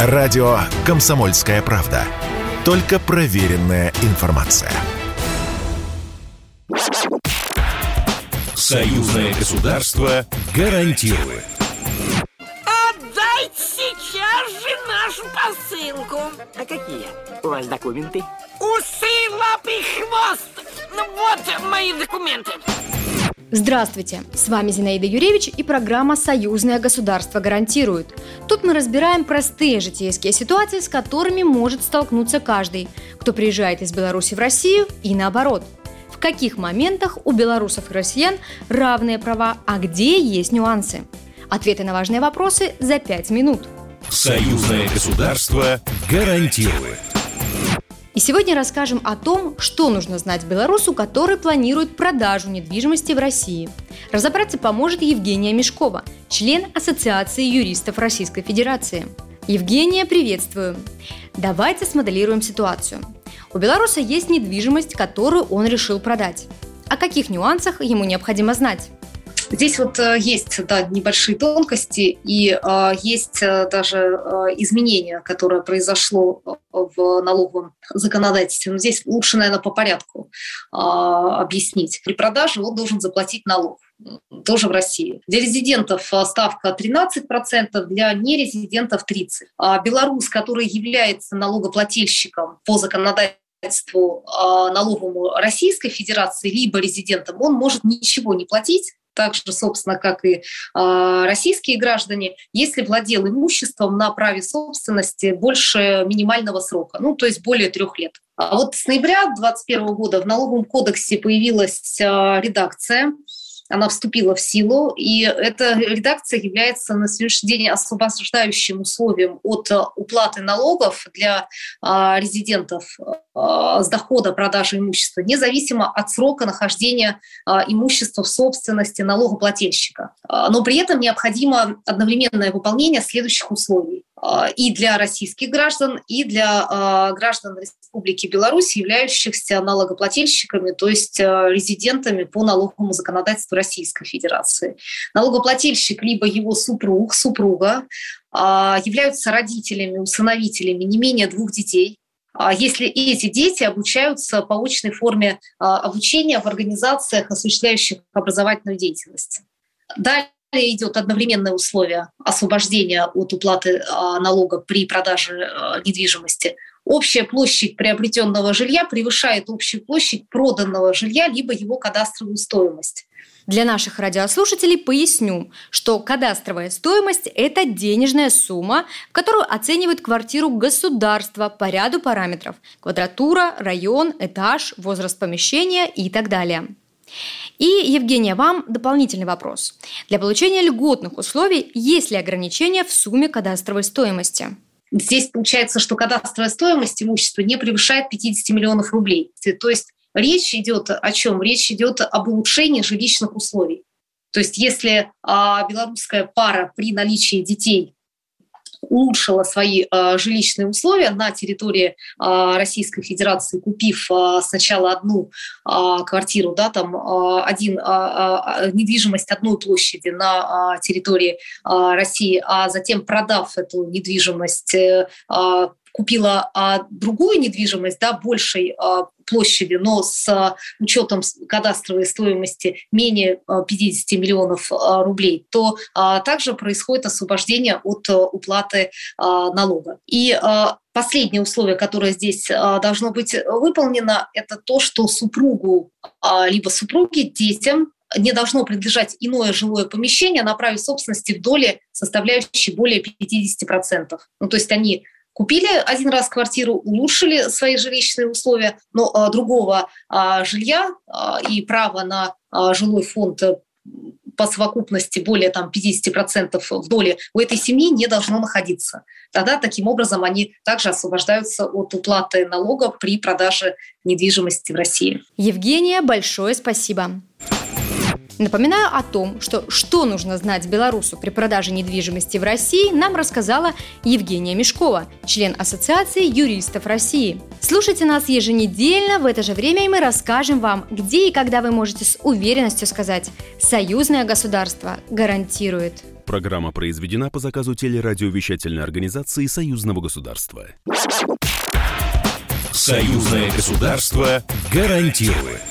Радио «Комсомольская правда». Только проверенная информация. Союзное государство гарантирует. Отдайте сейчас же нашу посылку. А какие у вас документы? Усы, лапы, хвост. Ну вот мои документы. Здравствуйте! С вами Зинаида Юрьевич и программа «Союзное государство гарантирует». Тут мы разбираем простые житейские ситуации, с которыми может столкнуться каждый, кто приезжает из Беларуси в Россию и наоборот. В каких моментах у белорусов и россиян равные права, а где есть нюансы? Ответы на важные вопросы за пять минут. Союзное государство гарантирует. И сегодня расскажем о том, что нужно знать белорусу, который планирует продажу недвижимости в России. Разобраться поможет Евгения Мешкова, член Ассоциации юристов Российской Федерации. Евгения, приветствую. Давайте смоделируем ситуацию. У белоруса есть недвижимость, которую он решил продать. О каких нюансах ему необходимо знать? Здесь вот э, есть да, небольшие тонкости и э, есть э, даже э, изменение, которое произошло в налоговом законодательстве. Но здесь лучше, наверное, по порядку э, объяснить. При продаже он должен заплатить налог тоже в России. Для резидентов ставка 13%, для нерезидентов 30%. А белорус, который является налогоплательщиком по законодательству налоговому Российской Федерации, либо резидентом, он может ничего не платить, так же, собственно, как и э, российские граждане, если владел имуществом на праве собственности больше минимального срока, ну, то есть более трех лет. А вот с ноября 2021 года в налоговом кодексе появилась э, редакция, она вступила в силу, и эта редакция является на сегодняшний день освобождающим условием от уплаты налогов для а, резидентов а, с дохода продажи имущества, независимо от срока нахождения а, имущества в собственности налогоплательщика. Но при этом необходимо одновременное выполнение следующих условий. А, и для российских граждан, и для а, граждан Республики Беларусь, являющихся налогоплательщиками, то есть а, резидентами по налоговому законодательству Российской Федерации. Налогоплательщик либо его супруг, супруга являются родителями, усыновителями не менее двух детей, если эти дети обучаются по очной форме обучения в организациях, осуществляющих образовательную деятельность. Далее идет одновременное условие освобождения от уплаты а, налога при продаже а, недвижимости. Общая площадь приобретенного жилья превышает общую площадь проданного жилья либо его кадастровую стоимость. Для наших радиослушателей поясню, что кадастровая стоимость – это денежная сумма, в которую оценивают квартиру государства по ряду параметров – квадратура, район, этаж, возраст помещения и так далее. И, Евгения, вам дополнительный вопрос. Для получения льготных условий есть ли ограничения в сумме кадастровой стоимости? Здесь получается, что кадастровая стоимость имущества не превышает 50 миллионов рублей. То есть речь идет о чем? Речь идет об улучшении жилищных условий. То есть если а, белорусская пара при наличии детей улучшила свои э, жилищные условия на территории э, Российской Федерации, купив э, сначала одну квартиру, да, там один, недвижимость одной площади на территории России, а затем продав эту недвижимость купила а, другую недвижимость, да, большей а, площади, но с а, учетом кадастровой стоимости менее а, 50 миллионов а, рублей, то а, также происходит освобождение от а, уплаты а, налога. И а, последнее условие, которое здесь а, должно быть выполнено, это то, что супругу а, либо супруге, детям не должно принадлежать иное жилое помещение на праве собственности в доле, составляющей более 50%. Ну, то есть они купили один раз квартиру, улучшили свои жилищные условия, но а, другого а, жилья а, и права на а, жилой фонд э, по совокупности более там, 50% в доле у этой семьи не должно находиться. Тогда таким образом они также освобождаются от уплаты налога при продаже недвижимости в России. Евгения, большое спасибо. Напоминаю о том, что что нужно знать белорусу при продаже недвижимости в России, нам рассказала Евгения Мешкова, член Ассоциации юристов России. Слушайте нас еженедельно в это же время, и мы расскажем вам, где и когда вы можете с уверенностью сказать «Союзное государство гарантирует». Программа произведена по заказу телерадиовещательной организации Союзного государства. Союзное государство гарантирует.